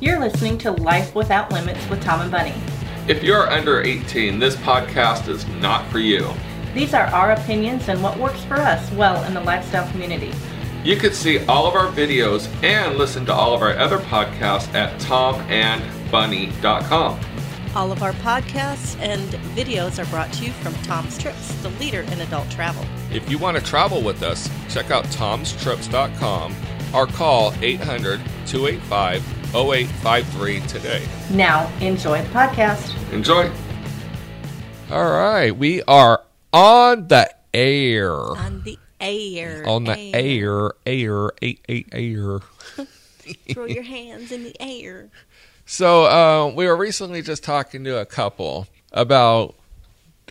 You're listening to Life Without Limits with Tom and Bunny. If you're under 18, this podcast is not for you. These are our opinions and what works for us well in the lifestyle community. You can see all of our videos and listen to all of our other podcasts at tomandbunny.com. All of our podcasts and videos are brought to you from Tom's Trips, the leader in adult travel. If you want to travel with us, check out tomstrips.com or call 800 285 0853 today. Now, enjoy the podcast. Enjoy. All right, we are on the air. On the air. On the air, air, air, air, air. Throw your hands in the air. So uh, we were recently just talking to a couple about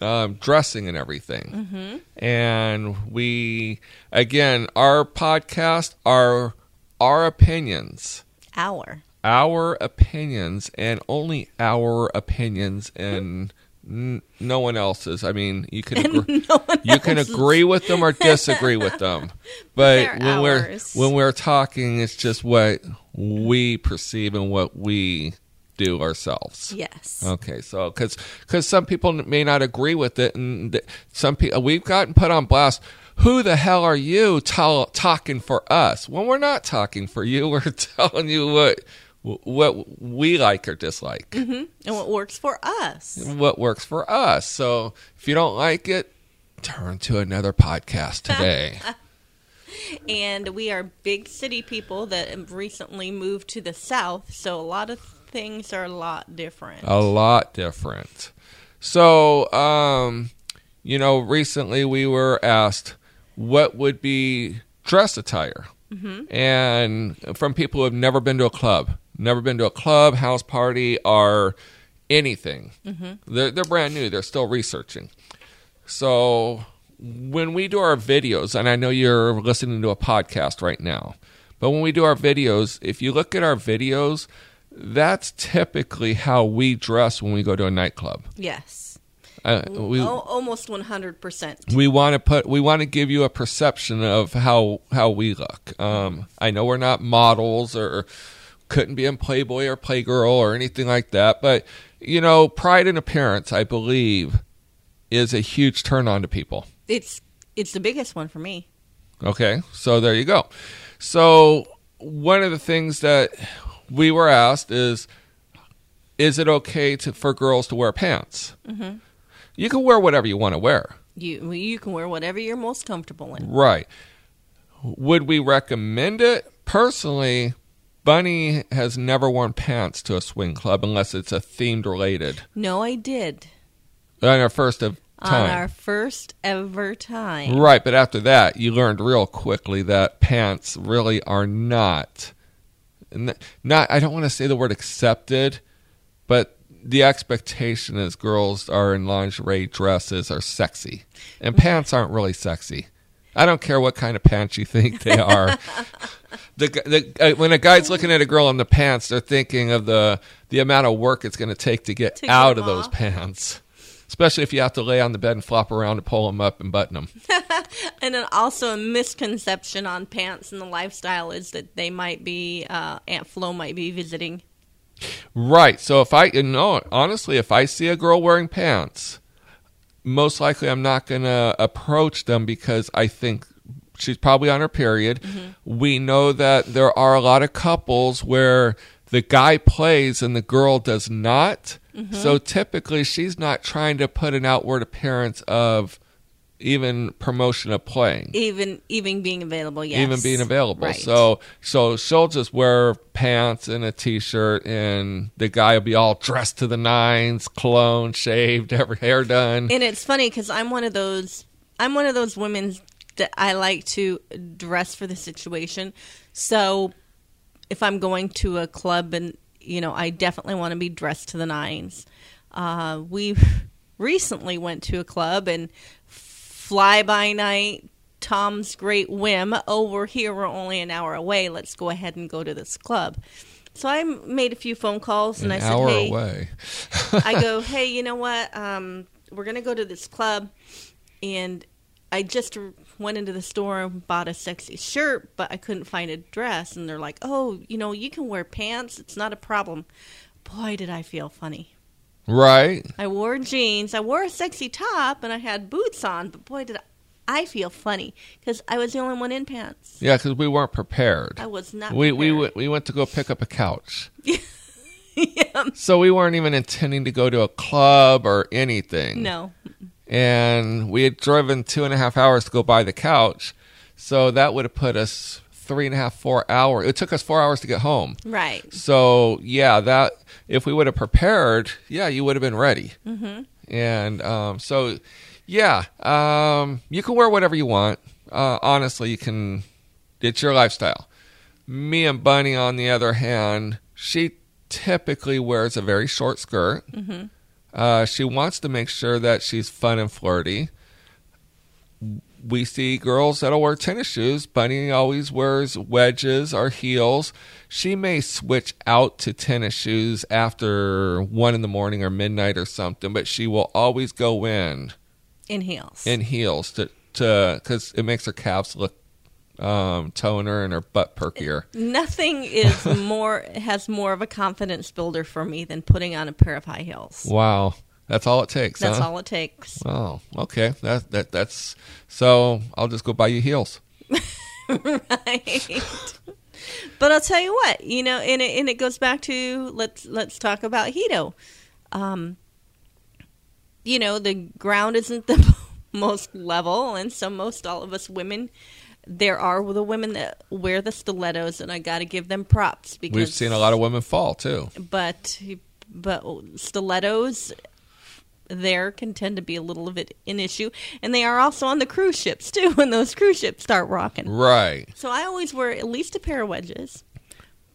um, dressing and everything, Mm-hmm. and we again our podcast are our opinions, Hour. Our opinions, and only our opinions, and n- no one else's. I mean, you can agree, No you can agree with them or disagree with them, but They're when we're when we're talking, it's just what we perceive and what we do ourselves. Yes. Okay, so because because some people may not agree with it, and th- some people uh, we've gotten put on blast. Who the hell are you tell, talking for us? When we're not talking for you, we're telling you what what we like or dislike, And what works for us. what works for us. So if you don't like it, turn to another podcast today. And we are big city people that have recently moved to the south, so a lot of things are a lot different. a lot different. So, um, you know, recently we were asked what would be dress attire, mm-hmm. and from people who have never been to a club, never been to a club, house party, or anything. They're they're brand new. They're still researching. So when we do our videos, and I know you're listening to a podcast right now, but when we do our videos, if you look at our videos, that's typically how we dress when we go to a nightclub. Yes. Uh, we oh, almost 100%. we want to put we want to give you a perception of how how we look. Um, I know we're not models or couldn't be in Playboy or Playgirl or anything like that, but you know, pride in appearance, I believe, is a huge turn on to people. It's it's the biggest one for me. Okay, so there you go. So one of the things that we were asked is, is it okay to for girls to wear pants? Mm-hmm. You can wear whatever you want to wear, You you can wear whatever you're most comfortable in. right? Would we recommend it? Personally, Bunny has never worn pants to a swing club unless it's a themed related. No, I did On our first of time. on our first ever time. Right, but after that, you learned real quickly that pants really are not not I don't want to say the word accepted, but the expectation is girls are in lingerie dresses are sexy. And mm. pants aren't really sexy. I don't care what kind of pants you think they are. the, the uh, when a guy's looking at a girl in the pants, they're thinking of the the amount of work it's going to take to get To out of those pants. Especially if you have to lay on the bed and flop around to pull them up and button them. And then also a misconception on pants and the lifestyle is that they might be uh, Aunt Flo might be visiting. Right. So if I no, honestly, if I see a girl wearing pants, most likely I'm not going to approach them because I think she's probably on her period. Mm-hmm. We know that there are a lot of couples where the guy plays and the girl does not. Mm-hmm. So typically she's not trying to put an outward appearance of even promotion of playing Even even being available, yes. even being available. Right. So so she'll just wear pants and a t-shirt, and the guy will be all dressed to the nines, cologne, shaved, every hair done. And it's funny because I'm one of those. I'm one of those women that I like to dress for the situation. So if I'm going to a club and you know, I definitely want to be dressed to the nines. Uh, we recently went to a club and fly by night. Tom's great whim. Oh, we're here. We're only an hour away. Let's go ahead and go to this club. So I made a few phone calls and An I said, hour "Hey, away. I go, hey, you know what? Um, we're gonna go to this club, and I just went into the store and bought a sexy shirt, but I couldn't find a dress. And they're like, oh, you know, you can wear pants. It's not a problem. Boy, did I feel funny. Right. I wore jeans. I wore a sexy top and I had boots on, but boy, did I feel funny because I was the only one in pants. Yeah, because we weren't prepared. I was not. we we prepared. went- we went to go pick up a couch. yeah, So we weren't even intending to go to a club or anything. no. And we had driven two and a half hours to go buy the couch. So that would have put us three and a half, four hours. It took us four hours to get home. Right. So yeah, that if we would have prepared, yeah, you would have been ready. Mm-hmm. And um, so, yeah, um, you can wear whatever you want. Uh, honestly, you can. It's your lifestyle. Me and Bunny, on the other hand, she typically wears a very short skirt. Mm-hmm. Uh, she wants to make sure that she's fun and flirty. We see girls that'll wear tennis shoes. Bunny always wears wedges or heels. She may switch out to tennis shoes after one in the morning or midnight or something, but she will always go in In heels. in heels to to because it makes her calves look um, toner and her butt perkier. Nothing is more has more of a confidence builder for me than putting on a pair of high heels. Wow, that's all it takes. That's huh? all it takes. Oh, okay. That that that's so. I'll just go buy you heels. right. But I'll tell you what, you know, and it, and it goes back to let's let's talk about Hedo. Um, you know, the ground isn't the most level, and so most all of us women, there are the women that wear the stilettos, and I got to give them props because We've seen a lot of women fall too. but but stilettos there can tend to be a little bit an issue. And they are also on the cruise ships too when those cruise ships start rocking. Right. so i always wear at least a pair of wedges.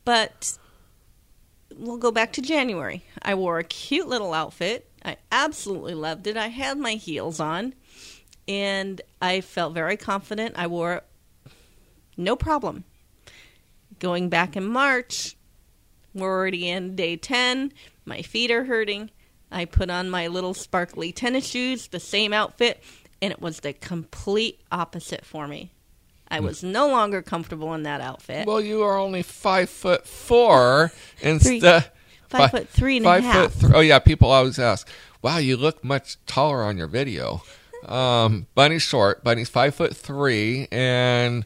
But we'll go back to january. I wore a cute little outfit. I absolutely loved it. I had my heels on. And i felt very confident. I wore it no problem. Going back in march we're already in day 10. My feet are hurting. I put on my little sparkly tennis shoes, the same outfit, and it was the complete opposite for me. I was no longer comfortable in that outfit. Well, you are only five foot four instead. Five foot three and a five half. foot th- oh yeah, people always ask, "Wow, you look much taller on your video." Um, Bunny's short. Bunny's five foot three, and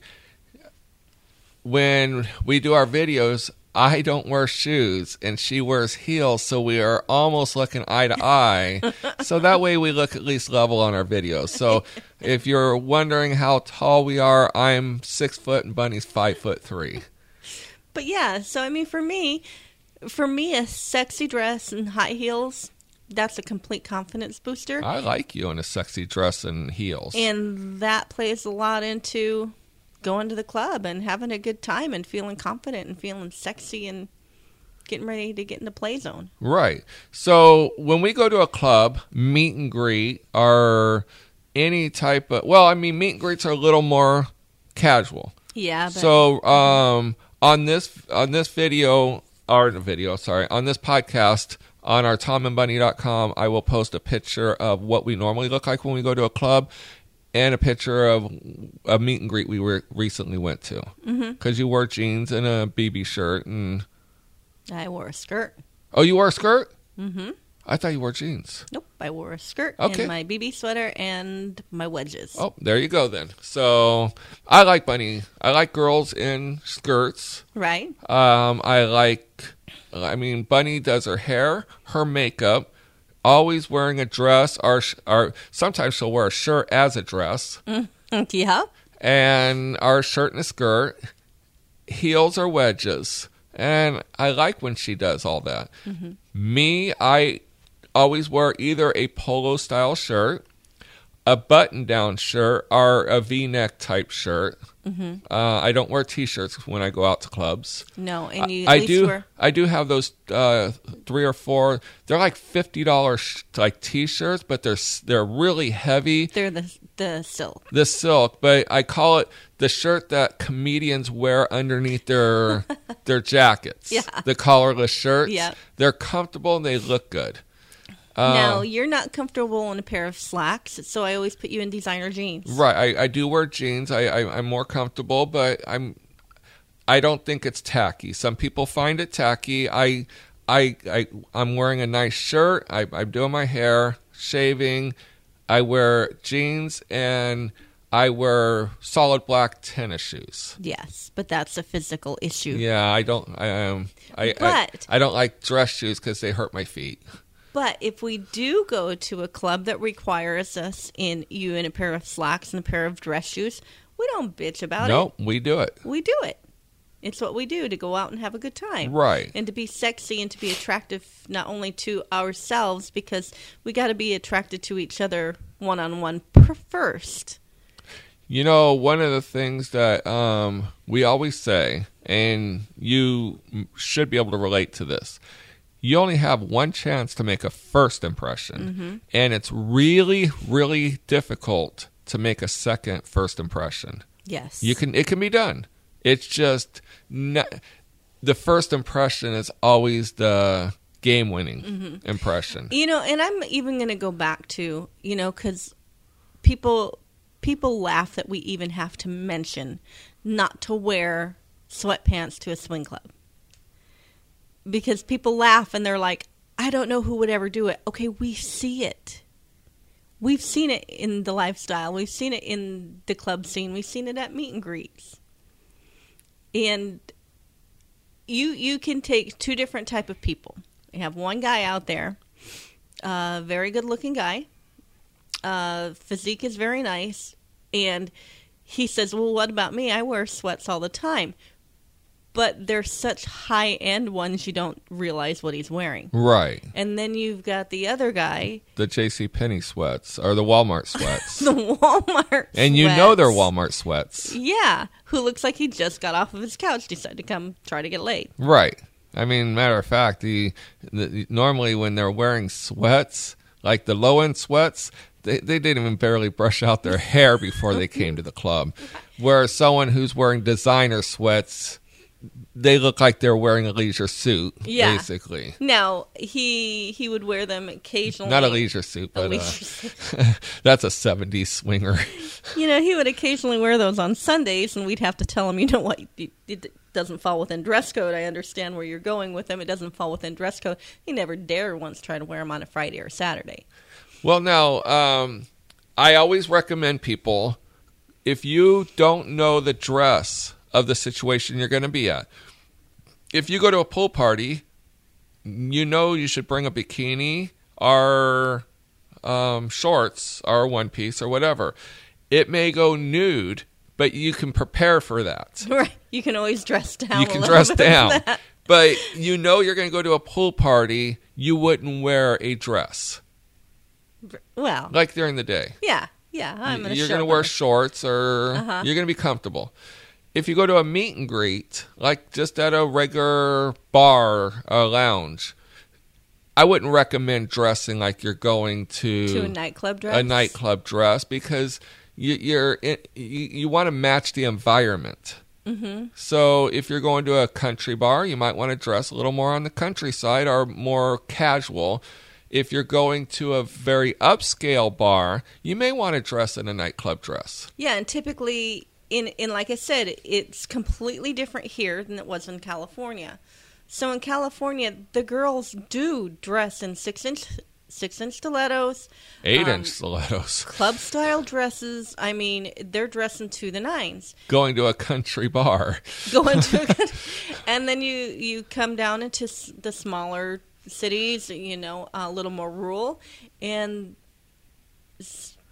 when we do our videos, I don't wear shoes, and she wears heels, so we are almost looking eye to eye. so that way, we look at least level on our videos. So if you're wondering how tall we are, I'm six foot, and Bunny's five foot three. But yeah, so I mean, for me, for me, a sexy dress and high heels, that's a complete confidence booster. I like you in a sexy dress and heels. And that plays a lot into going to the club and having a good time and feeling confident and feeling sexy and getting ready to get in the play zone. right. So when we go to a club, meet and greet or any type of well, I mean meet and greets are a little more casual. Yeah, but So um, on this on this video or the video, sorry, on this podcast on our tomandbunny.com, I will post a picture of what we normally look like when we go to a club and a picture of a meet and greet we were recently went to. Because you wore jeans and a BB shirt and I wore a skirt. oh, you wore a skirt? Mm-hmm. I thought you wore jeans. Nope, I wore a skirt Okay. and my BB sweater and my wedges. Oh, there you go then. So I like bunny. I like girls in skirts. Right? Um, I like. I mean, Bunny does her hair, her makeup, always wearing a dress, or or sometimes she'll wear a shirt as a dress, mm, yeah. and our shirt and a skirt, heels or wedges, and I like when she does all that. Mm-hmm. Me, I always wear either a polo style shirt, a button down shirt, or a V neck type shirt. Uh, I don't wear t-shirts when I go out to clubs. No, and you I do. wear I do have those uh, three or four. They're like fifty dollars like t-shirts, but they're they're really heavy. they're the the silk. The silk, but I call it the shirt that comedians wear underneath their their jackets. Yeah. the collarless shirts. Yeah. they're comfortable and they look good. Um, now you're not comfortable in a pair of slacks, so I always put you in designer jeans. Right. I, I do wear jeans. I, I I'm more comfortable, but I'm I don't think it's tacky. Some people find it tacky. I I I I'm wearing a nice shirt. I, I'm doing my hair, shaving. I wear jeans and I wear solid black tennis shoes. Yes, but that's a physical issue. Yeah, I don't. I um. I But- I, I don't like dress shoes because they hurt my feet. But if we do go to a club that requires us in you in a pair of slacks and a pair of dress shoes, we don't bitch about it. No, we do it. it. We do it. It's what we do to go out and have a good time. Right. And to be sexy and to be attractive not only to ourselves because we got to be attracted to each other one on one first. You know, one of the things that um, we always say, and you should be able to relate to this, you only have one chance to make a first impression, mm-hmm. and it's really, really difficult to make a second first impression. Yes. You can, it can be done. It's just not, the first impression is always the game-winning mm-hmm. impression. You know, and I'm even going to go back to, you know, cuz people people laugh that we even have to mention not to wear sweatpants to a swing club. Because people laugh and they're like, I don't know who would ever do it. Okay, we see it. We've seen it in the lifestyle. We've seen it in the club scene. We've seen it at meet and greets. And you you can take two different type of people. You have one guy out there, uh, very good looking guy. Uh, physique is very nice, and he says, "Well, what about me? I wear sweats all the time." But they're such high end ones, you don't realize what he's wearing. Right. And then you've got the other guy, The J.C. Penney sweats or the Walmart sweats. the Walmart, and you know they're. Walmart sweats. Yeah, who looks like he just got off of his couch, decided to come try to get laid. Right. I mean, matter of fact, the, the normally when they're wearing sweats, like the low end sweats, they, they didn't even barely brush out their hair before they came to the club. Whereas someone who's wearing designer sweats, they look like they're wearing a leisure suit, Yeah. basically. Now he he would wear them occasionally. Not a leisure suit, but A but leisure uh, that's a 70s swinger. You know, he would occasionally wear those on Sundays, and we'd have to tell him, you know what, it, it doesn't fall within dress code. I understand where you're going with them. It doesn't fall within dress code. He never dare once try to wear them on a Friday or Saturday. Well, now, um, I always recommend people if you don't know the dress of the situation you're going to be at, if you go to a pool party, you know you should bring a bikini or um, shorts or one piece or whatever. It may go nude, but you can prepare for that. Right? You can always dress down. You can dress down. But you know you're going to go to a pool party, you wouldn't wear a dress Well, like during the day. yeah, yeah. I'm gonna you're going to wear shorts or Uh-huh. you're going to be comfortable. If you go to a meet and greet, like just at a regular bar or lounge, I wouldn't recommend dressing like you're going to, to a nightclub dress. a nightclub dress because you, you're in, you, you want to match the environment. Mm-hmm. So if you're going to a country bar, you might want to dress a little more on the countryside or more casual. If you're going to a very upscale bar, you may want to dress in a nightclub dress. Yeah, and typically, in in like I said, it's completely different here than it was in California. So in California, the girls do dress in six inch six inch stilettos, Eight Um, inch stilettos. club style dresses. I mean, they're dressing to the nines. Going to a country bar. Going to, and then you you come down into the smaller cities. You know, a little more rural, and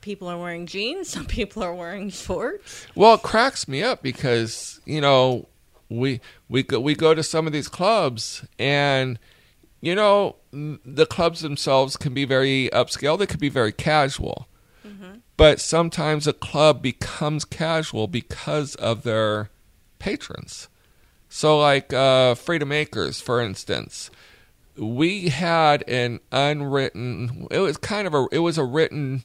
people are wearing jeans. Some people are wearing shorts. Well, it cracks me up because you know we we go, we go to some of these clubs and you know the clubs themselves can be very upscale. They could be very casual, but sometimes a club becomes casual because of their patrons. So, like uh, Freedom Acres, for instance, we had an unwritten. It was kind of a. It was a written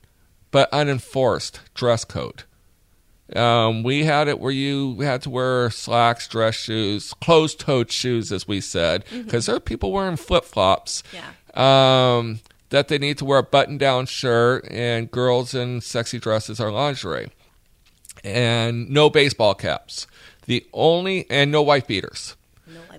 but unenforced dress code. Um, we had it where you had to wear slacks, dress shoes, closed-toed shoes, as we said, because there are people wearing flip-flops. Yeah. Um, that they need to wear a button-down shirt and girls in sexy dresses are lingerie. And no baseball caps. The only and no white beaters.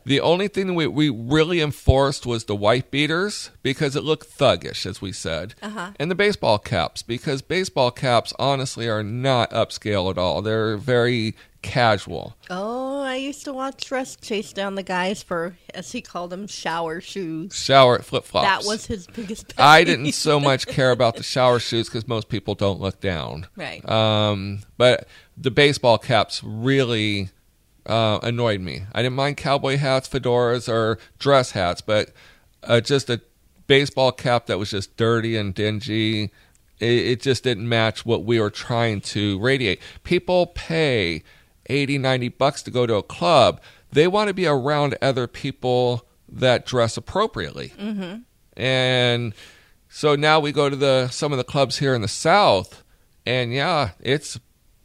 The only thing we, we really enforced was the white beaters because it looked thuggish, as we said, Uh-huh. and the baseball caps because baseball caps honestly are not upscale at all. They're very casual. Oh, I used to watch Russ chase down the guys for, as he called them, shower shoes. Shower flip flops. That was his biggest pet I didn't so much care about the shower shoes because most people don't look down. Right. Um, but the baseball caps really uh, annoyed me. I didn't mind cowboy hats, fedoras, or dress hats, but uh, just a baseball cap that was just dirty and dingy. It, it just didn't match what we were trying to radiate. People pay 80, 90 bucks to go to a club. They want to be around other people that dress appropriately. Mm-hmm. And so now we go to the some of the clubs here in the South, and yeah, it's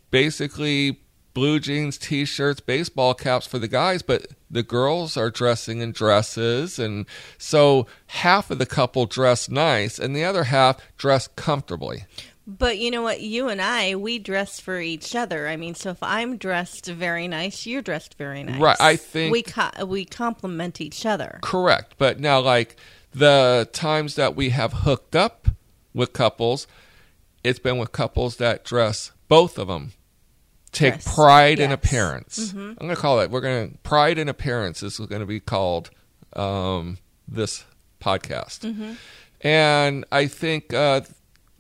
basically blue jeans, t-shirts, baseball caps for the guys, but the girls are dressing in dresses, and so half of the couple dress nice, and the other half dress comfortably. But you know what? You and I, we dress for each other. I mean, so if I'm dressed very nice, you're dressed very nice. Right, I think- we co- we complement each other. Correct. But now, like the times that we have hooked up with couples, it's been with couples that dress both of them. Take pride in yes. appearance. I'm going to call it. We're going to pride in appearance is going to be called um, this podcast, and I think uh,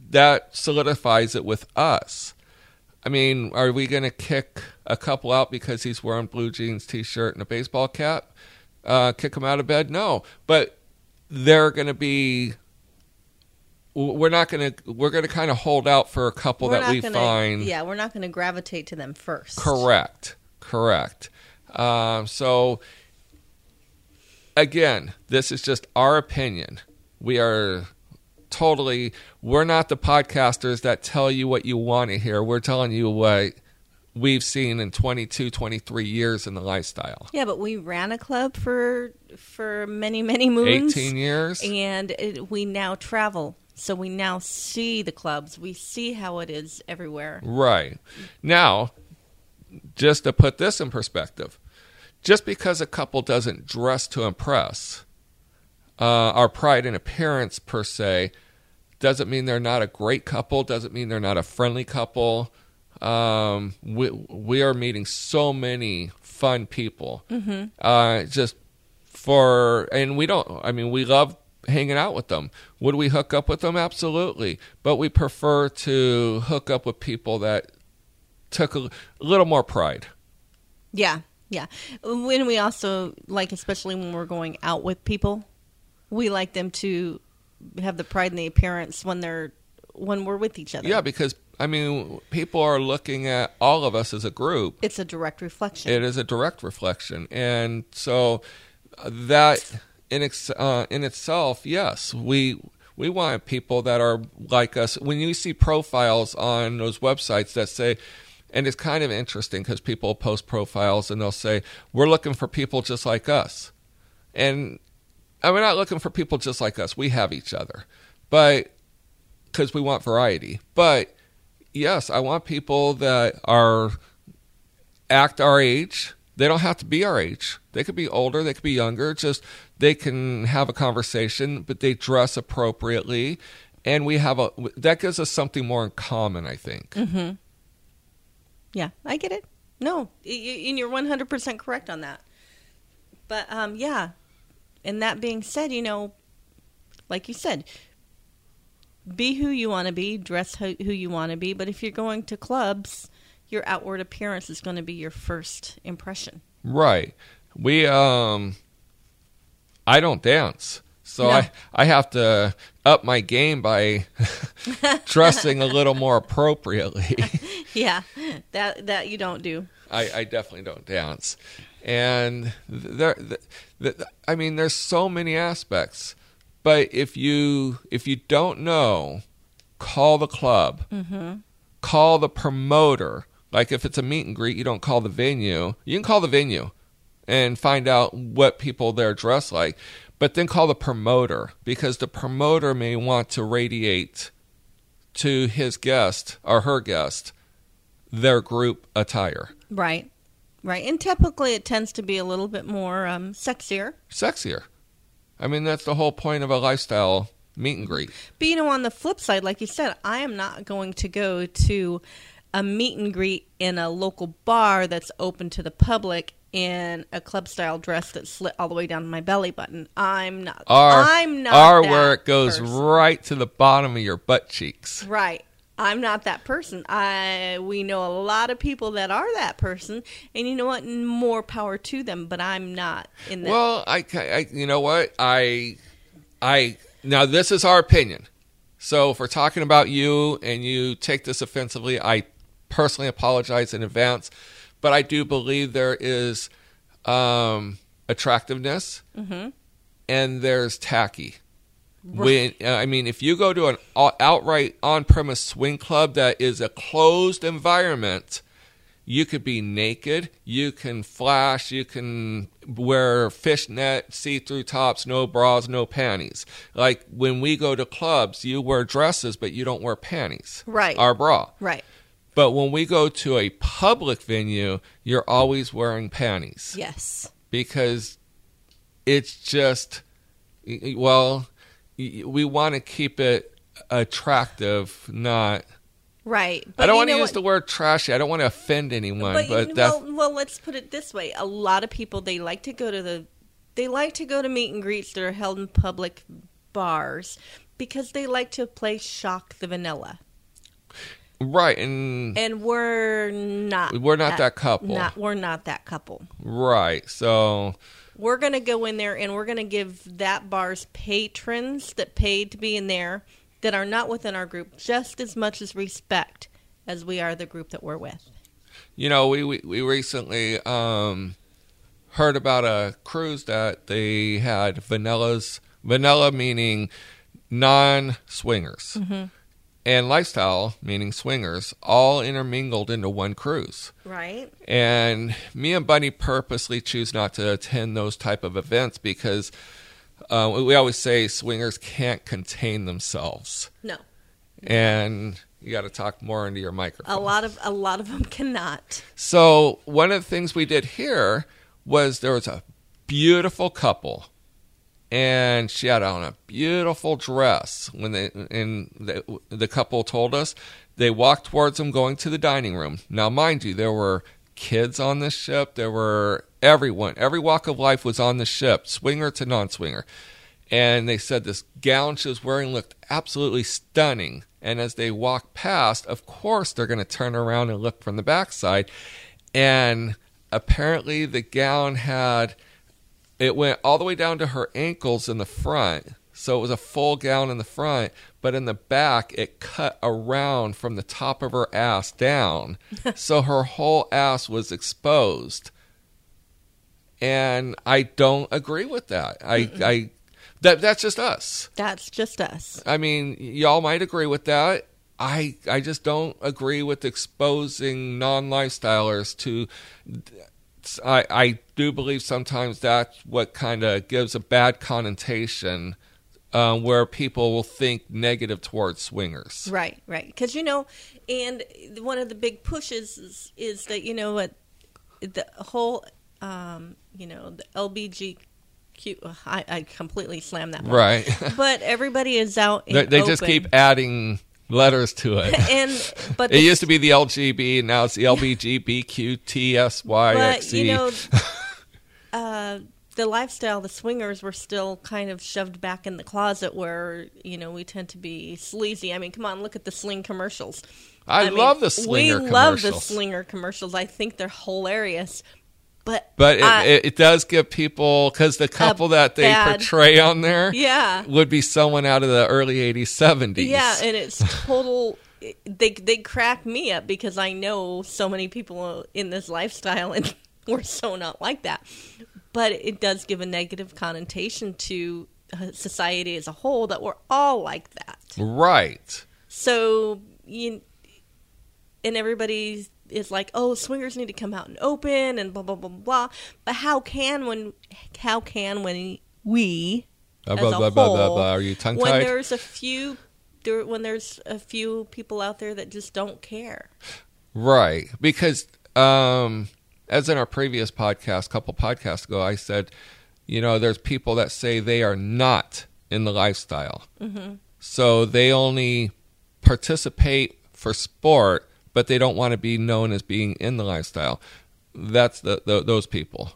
that solidifies it with us. I mean, are we going to kick a couple out because he's wearing blue jeans, t-shirt, and a baseball cap? Uh, kick him out of bed? No, but they're going to be. We're not going to. We're going to kind of hold out for a couple We're that we gonna, find. Yeah, we're not going to gravitate to them first. Correct. Correct. Um, so, again, this is just our opinion. We are totally, we're not the podcasters that tell you what you want to hear. We're telling you what we've seen in 22, 23 years in the lifestyle. Yeah, but we ran a club for for many many moons. 18 years? and it, we now travel so we now see the clubs we see how it is everywhere Right. Now, just to put this in perspective, just because a couple doesn't dress to impress, uh, our pride in appearance per se, doesn't mean they're not a great couple, doesn't mean they're not a friendly couple. Um, we, we are meeting so many fun people. Mm-hmm. Uh, just for, and we don't, I mean, we love hanging out with them. Would we hook up with them? Absolutely. But we prefer to hook up with people that took a little more pride. yeah yeah when we also like especially when we're going out with people we like them to have the pride in the appearance when they're when we're with each other Yeah, because I mean, people are looking at all of us as a group. it's a direct reflection It is a direct reflection, and so uh, that in ex- uh, in itself, yes, we we want people that are like us. When you see profiles on those websites that say, and it's kind of interesting because people post profiles and they'll say, "We're looking for people just like us," and and we're not looking for people just like us. We have each other, but because we want variety. But yes, I want people that are act our age. They don't have to be our age. They could be older. They could be younger. Just they can have a conversation, but they dress appropriately, and we have a that gives us something more in common. I think. Yeah, I get it. No, and you're 100% correct on that. But um, yeah, and that being said, you know, like you said, be who you want to be, dress who you want to be. But if you're going to clubs, your outward appearance is going to be your first impression. Right. We um I don't dance. So No. I I have to up my game by dressing a little more appropriately. Yeah, that that you don't do. I, I definitely don't dance. And there th th I mean there's so many aspects. But if you if you don't know, call the club. Call the promoter. Like if it's a meet and greet, you don't call the venue. You can call the venue and find out what people there dress like. but then call the promoter because the promoter may want to radiate to his guest or her guest their group attire. Right. Right. And typically it tends to be a little bit more um, sexier. Sexier. I mean, that's the whole point of a lifestyle meet and greet. But you know, on the flip side, like you said, I am not going to go to a meet and greet in a local bar that's open to the public in a club style dress that's slit all the way down to my belly button. I'm not. Or, I'm not. that it goes person. right to the bottom of your butt cheeks. Right. I'm not that person. I we know a lot of people that are that person, and you know what? More power to them. But I'm not in that. Well, I, I, you know what? I, I, now this is our opinion. So if we're talking about you and you take this offensively, I personally apologize in advance. But I do believe there is um, attractiveness and there's tacky. When uh, I mean, if you go to an outright on-premise swing club that is a closed environment, you could be naked, you can flash, you can wear fishnet, see-through tops, no bras, no panties. Like when we go to clubs, you wear dresses, but you don't wear panties, Right. Our bra. right. But when we go to a public venue, you're always wearing panties Yes. because it's just well we want to keep it attractive not Right. But i don't want to use what? the word trashy i don't want to offend anyone but, but, well, well, let's put it this way: a lot of people they like to go to the, they like to go to meet and greets that are held in public bars because they like to play shock the vanilla, right and and we're not. We're not that couple. Not we're not that couple. right so We're gonna go in there and we're gonna give that bar's patrons that paid to be in there that are not within our group just as much as respect as we are the group that we're with. you know we we, we recently um heard about a cruise that they had vanillas vanilla meaning non swingers and lifestyle meaning swingers all intermingled into one cruise Right. and me and bunny purposely choose not to attend those type of events because uh, we always say swingers can't contain themselves No. and you got to talk more into your microphone A lot of a lot of them cannot. so one of the things we did here was there was a beautiful couple and she had on a beautiful dress when they and the, the couple told us they walked towards them going to the dining room. Now mind you there were kids on this ship. There were everyone every walk of life was on the ship swinger to non-swinger. And they said this gown she was wearing looked absolutely stunning. And as they walked past of course they're going to turn around and look from the backside. And apparently the gown had it went all the way down to her ankles in the front so it was a full gown in the front but in the back it cut around from the top of her ass down so her whole ass was exposed and i don't agree with that i i that that's just us That's just us. I mean, y'all might agree with that. I I just don't agree with exposing non-lifestylers to. I I do believe sometimes that's what kind of gives a bad connotation, uh, where people will think negative towards swingers. Right, right. Because you know, and one of the big pushes is, is that you know what the whole, um, you know, the LBGQ. I, I completely slammed that. One. Right. But everybody is out. they they just keep adding letters to it. and but It the- used to be the LGB, now it's the but you know, uh, the lifestyle, the swingers were still kind of shoved back in the closet where you know we tend to be sleazy. I mean, come on, look at the sling commercials. I, mean, love the slinger We love the slinger commercials. I think they're hilarious. But But it, I- it, it does give people because the couple that they bad- portray on there yeah, would be someone out of the early '80s, '70s. yeah, and it's total. They they crack me up because I know so many people in this lifestyle and we're so not like that. But it does give a negative connotation to uh, society as a whole that we're all like that. right. So you and everybody is like, "Oh, swingers need to come out and open and blah blah blah blah." But how can when how can when we Blah, as blah, a blah, whole. Are you tongue tied? when there's a few there when there's a few people out there that just don't care. Right. Because um as in our previous podcast, couple podcasts ago, I said, you know, there's people that say they are not in the lifestyle. So they only participate for sport, but they don't want to be known as being in the lifestyle. That's the, the those people.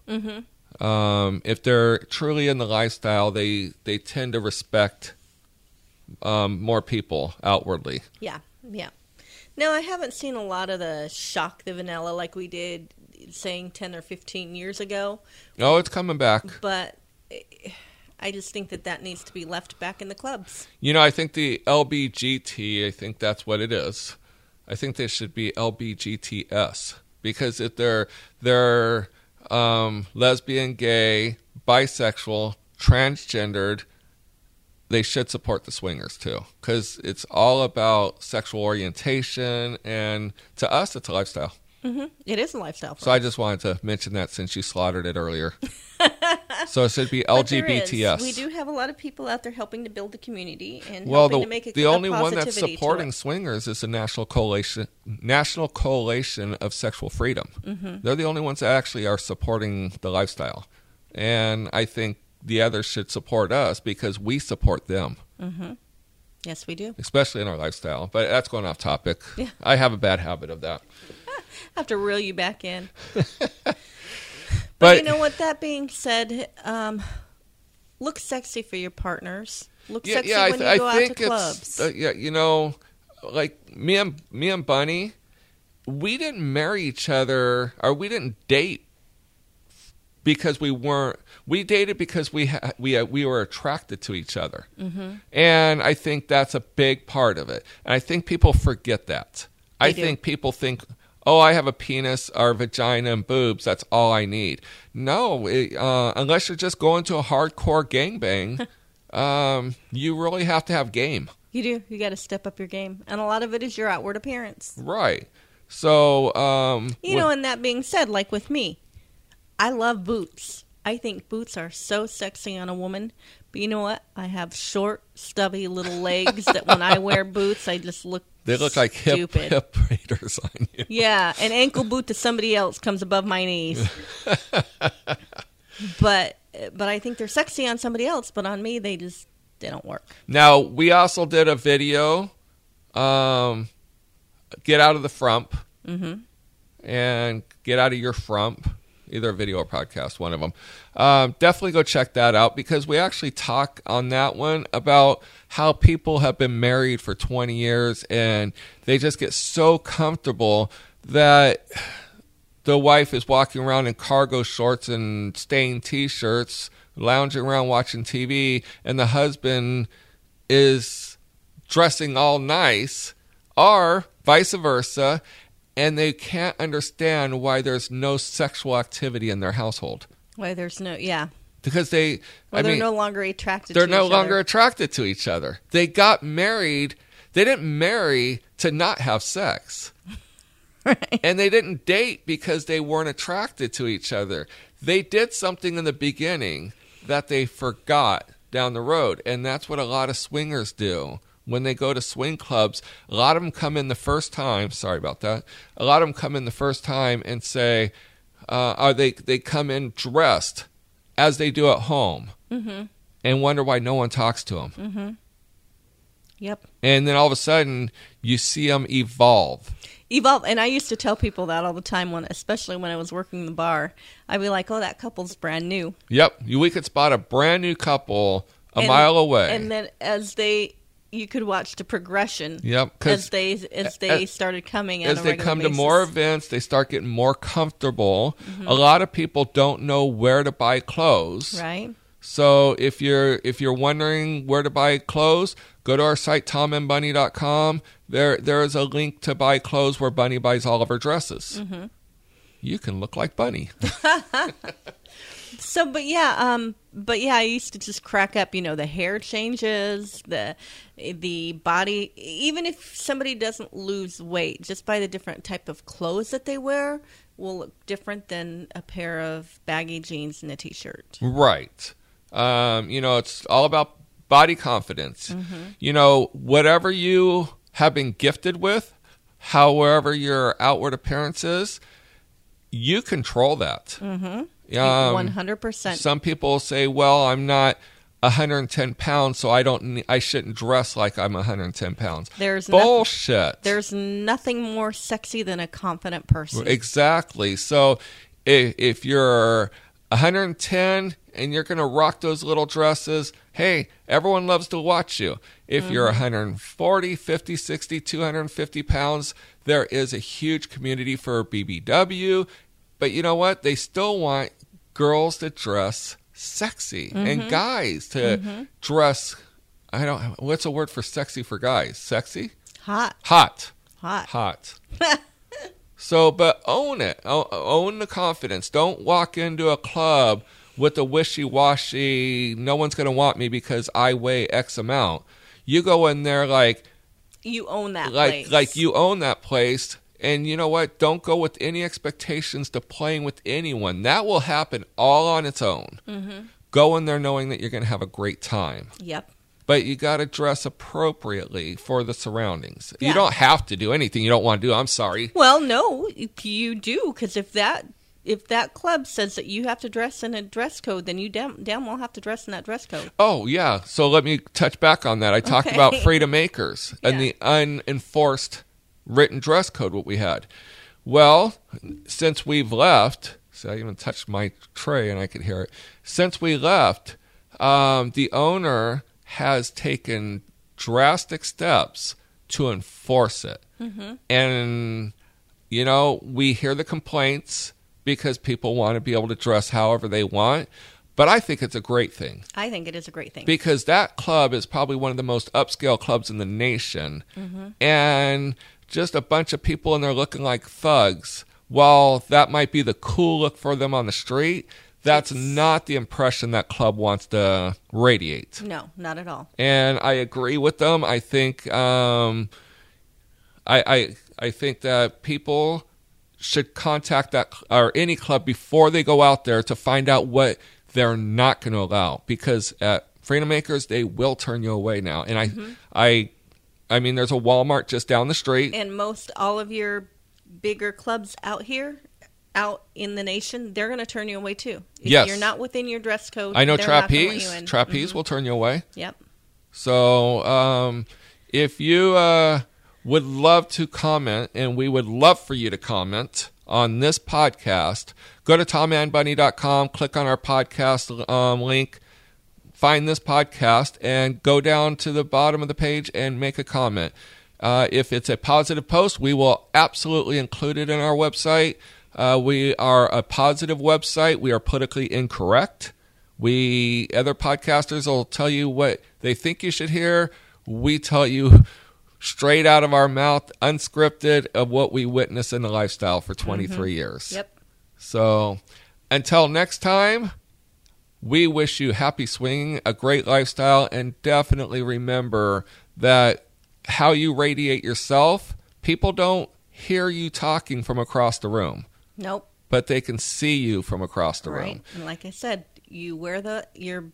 Um, if they're truly in the lifestyle, they they tend to respect um, more people outwardly. Yeah, yeah. No, I haven't seen a lot of the shock the vanilla like we did, saying ten or fifteen years ago. Oh, it's coming back. But eh, I just think that that needs to be left back in the clubs. You know, I think the LBGT, I think that's what it is. I think they should be LBGTS because if they're they're um, lesbian, gay, bisexual, transgendered, they should support the swingers too because it's all about sexual orientation and to us it's a lifestyle. It is a lifestyle. For So I just wanted to mention that since you slaughtered it earlier. so it should be But there is. LGBTS. We do have a lot of people out there helping to build the community and Well, helping the, to make it the only one that's supporting swingers is the National Coalition National Coalition of Sexual Freedom. Mm-hmm. They're the only ones that actually are supporting the lifestyle, and I think the others should support us because we support them, Yes, we do. especially in our lifestyle. But that's going off topic. Yeah. I have a bad habit of that. I have to reel you back in. But, But you know what? That being said, um, look sexy for your partners. Look yeah, sexy yeah, when th- you go I out to it's clubs. uh, yeah, you know, like me and me and Bunny, we didn't marry each other or we didn't date because we weren't. We dated because we ha- we uh, we were attracted to each other, mm-hmm. and I think that's a big part of it. And I think people forget that. I do. think people think. Oh, I have a penis or vagina and boobs. That's all I need. No, it, uh, unless you're just going to a hardcore gangbang, um, you really have to have game. you do. You got to step up your game, and a lot of it is your outward appearance. Right. So, um, You know, and that being said, like with me, I love boots. I think boots are so sexy on a woman. But you know what? I have short, stubby little legs that when I wear boots, I just look they look like hip, stupid. hip raiders on you. Yeah, an ankle boot to somebody else comes above my knees. but but I think they're sexy on somebody else, but on me they just they don't work. Now, we also did a video, um, get out of the frump Mhm. and get out of your frump, either a video or podcast, one of them. Um, definitely go check that out because we actually talk on that one about how people have been married for 20 years and they just get so comfortable that the wife is walking around in cargo shorts and stained t-shirts lounging around watching tv and the husband is dressing all nice or vice versa and they can't understand why there's no sexual activity in their household Why there's no yeah. because they Well, i they're mean no longer attracted they're to no each longer other. attracted to each other they got married they didn't marry to not have sex Right. and they didn't date because they weren't attracted to each other. They did something in the beginning that they forgot down the road, and that's what a lot of swingers do. When they go to swing clubs, a lot of them come in the first time. Sorry about that. A lot of them come in the first time and say, uh, or they they come in dressed as they do at home, Mm-hmm. and wonder why no one talks to them. Yep. And then all of a sudden, you see them evolve. Evolve and I used to tell people that all the time when especially when I was working the bar. I'd be like, Oh, that couple's brand new. Yep, you- we could spot a brand new couple a And- mile away. And then as they you could watch the progression Yep, as they as they as- started coming as they come to more events, they start getting more comfortable. Mm-hmm. A lot of people don't know where to buy clothes. right? So if you're if you're wondering where to buy clothes, go to our site tomandbunny.com. There there is a link to buy clothes where Bunny buys all of her dresses. Mm-hmm. You can look like Bunny. So, but yeah, um, but yeah, I used to just crack up. You know, the hair changes, the the body. Even if somebody doesn't lose weight, just by the different type of clothes that they wear, will look different than a pair of baggy jeans and a t-shirt. Right. Um, you know, it's all about body confidence. You know, whatever you have been gifted with, however your outward appearance is, you control that. Mm-hmm. Um, one hundred percent. Some people say, "Well, I'm not 110 pounds, so I don't. I shouldn't dress like I'm 110 pounds." There's nothing- bullshit. There's nothing more sexy than a confident person. Exactly. So if, if you're 110 and you're going to rock those little dresses, hey, everyone loves to watch you. If mm-hmm. you're 140, 50, 60, 250 pounds, there is a huge community for BBW. But you know what? They still want girls to dress sexy and mm-hmm. guys to mm-hmm. dress. I don't. What's a word for sexy for guys? Sexy, Hot, hot hot. hot. so, but own it. Own the confidence. Don't walk into a club with a wishy-washy. No one's going to want me because I weigh X amount. You go in there like You own that like place. like you own that place. And you know what? Don't go with any expectations to playing with anyone. That will happen all on its own. Mm-hmm. Go in there knowing that you're going to have a great time Yep. but you got to dress appropriately for the surroundings. Yeah. You don't have to do anything you don't want to do. I'm sorry. Well, no, you do because if that if that club says that you have to dress in a dress code, then you damn, damn well have to dress in that dress code. Oh, yeah. So let me touch back on that. I talked Okay. about freedom makers and the unenforced written dress code what we had. Well, since we've left, see, I even touched my tray and I could hear it. Since we left, um, the owner has taken drastic steps to enforce it. And, you know, we hear the complaints because people want to be able to dress however they want. But I think it's a great thing I think it is a great thing. because that club is probably one of the most upscale clubs in the nation. And just a bunch of people in there looking like thugs. While that might be the cool look for them on the street, that's not the impression that club wants to radiate. no, not at all. And I agree with them. I think um, I, I I think that people should contact that or any club before they go out there to find out what they're not going to allow because at Freedom Makers they will turn you away now. And I I I mean there's a Walmart just down the street. And most all of your bigger clubs out here, out in the nation, they're going to turn you away too. If Yes. you're not within your dress code. I know they're not gonna trapeze you in. trapeze will turn you away. Yep. So, um, if you uh, would love to comment, and we would love for you to comment on this podcast, go to tomandbunny.com, click on our podcast um, link, find this podcast, and go down to the bottom of the page and make a comment. Uh, if it's a positive post, we will absolutely include it in our website. Uh, we are a positive website. We are politically incorrect. We other podcasters will tell you what they think you should hear. We tell you straight out of our mouth, unscripted, of what we witness in the lifestyle for 23 years. Yep. So until next time, we wish you happy swinging, a great lifestyle, and definitely remember that how you radiate yourself, people don't hear you talking from across the room, Nope. but they can see you from across the Right. room. And like I said, you wear the your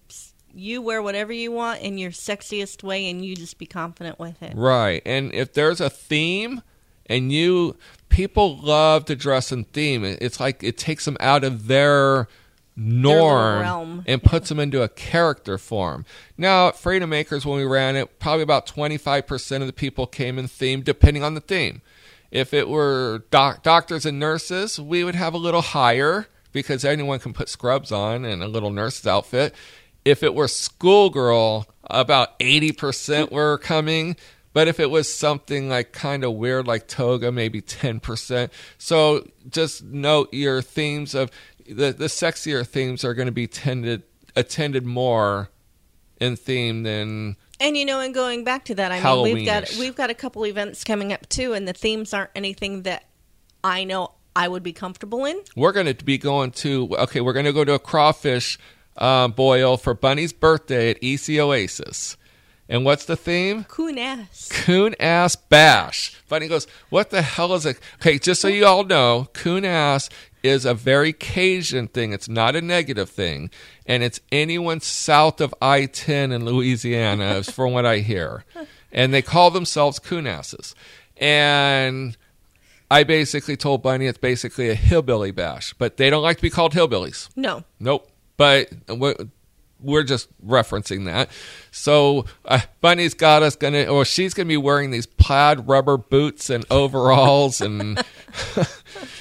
you wear whatever you want in your sexiest way, and you just be confident with it. Right. And if there's a theme and you people love to dress in theme, it's like it takes them out of their norm and puts them into a character form. Now, at Freedom Makers when we ran it, probably about 25% of the people came in theme depending on the theme. If it were doc- doctors and nurses, we would have a little higher because anyone can put scrubs on and a little nurse's outfit. If it were schoolgirl, about 80% were coming. But if it was something like kind of weird, like toga, maybe 10%. So just note your themes of the, the sexier themes are going to be tended, attended more in theme than And you know, and going back to that, I mean, we've got we've got a couple events coming up too, and the themes aren't anything that I know I would be comfortable in. we're going to be going to okay we're going to go to a crawfish um, boil for bunny's birthday at ec oasis. And what's the theme? Coon ass. coon ass bash. Bunny goes what the hell is it? Okay just so you all know coon ass is a very Cajun thing. It's not a negative thing. And it's anyone south of I 10 in Louisiana, is from what I hear. And they call themselves coonasses. And I basically told Bunny it's basically a hillbilly bash, but they don't like to be called hillbillies. No. Nope. But we're, we're just referencing that. So uh, Bunny's got us gonna, or she's gonna be wearing these plaid rubber boots and overalls, and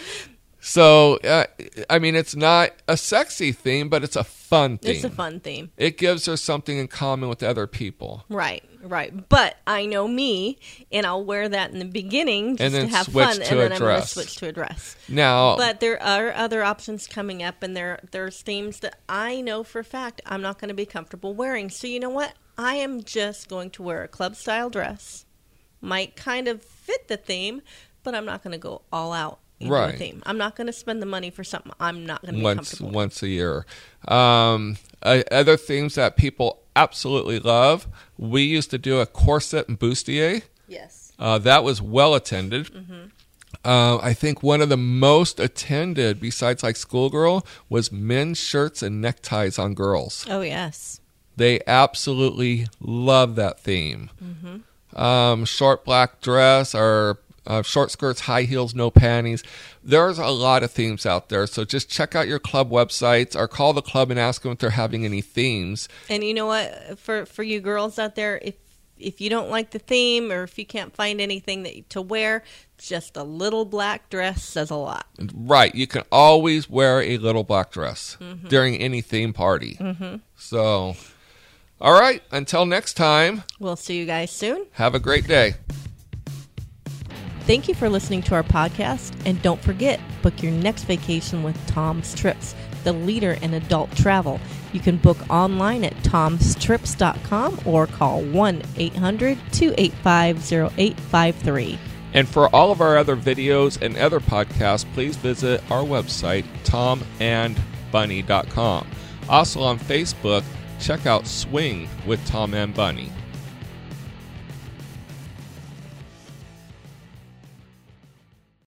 so uh, I mean, it's not a sexy theme, but it's a fun theme. It's a fun theme. It gives her something in common with other people. Right, right. But I know me, and I'll wear that in the beginning just to have fun, to and then I'm going to switch to a dress. Now, But there are other options coming up, and there there's themes that I know for a fact I'm not going to be comfortable wearing. So you know what? I am just going to wear a club style dress. Might kind of fit the theme, but I'm not going to go all out Right. the theme. I'm not going to spend the money for something I'm not going to be once comfortable. with. once a year. Um, uh, other themes that people absolutely love. We used to do a corset and bustier. Yes. Uh, that was well attended. Uh, I think one of the most attended, besides like schoolgirl, was men's shirts and neckties on girls. Oh yes. They absolutely love that theme. Um, short black dress or uh, short skirts, high heels, no panties. There's a lot of themes out there. So just check out your club websites or call the club and ask them if they're having any themes. And you know what? For for you girls out there, if if you don't like the theme or if you can't find anything that to wear, just a little black dress says a lot. Right. You can always wear a little black dress during any theme party. So, all right. Until next time, We'll see you guys soon. have a great day. Thank you for listening to our podcast. And don't forget, book your next vacation with Tom's Trips, the leader in adult travel. You can book online at tomstrips.com or call 1 800 285 0853. And for all of our other videos and other podcasts, please visit our website, tomandbunny.com. Also on Facebook, check out Swing with Tom and Bunny.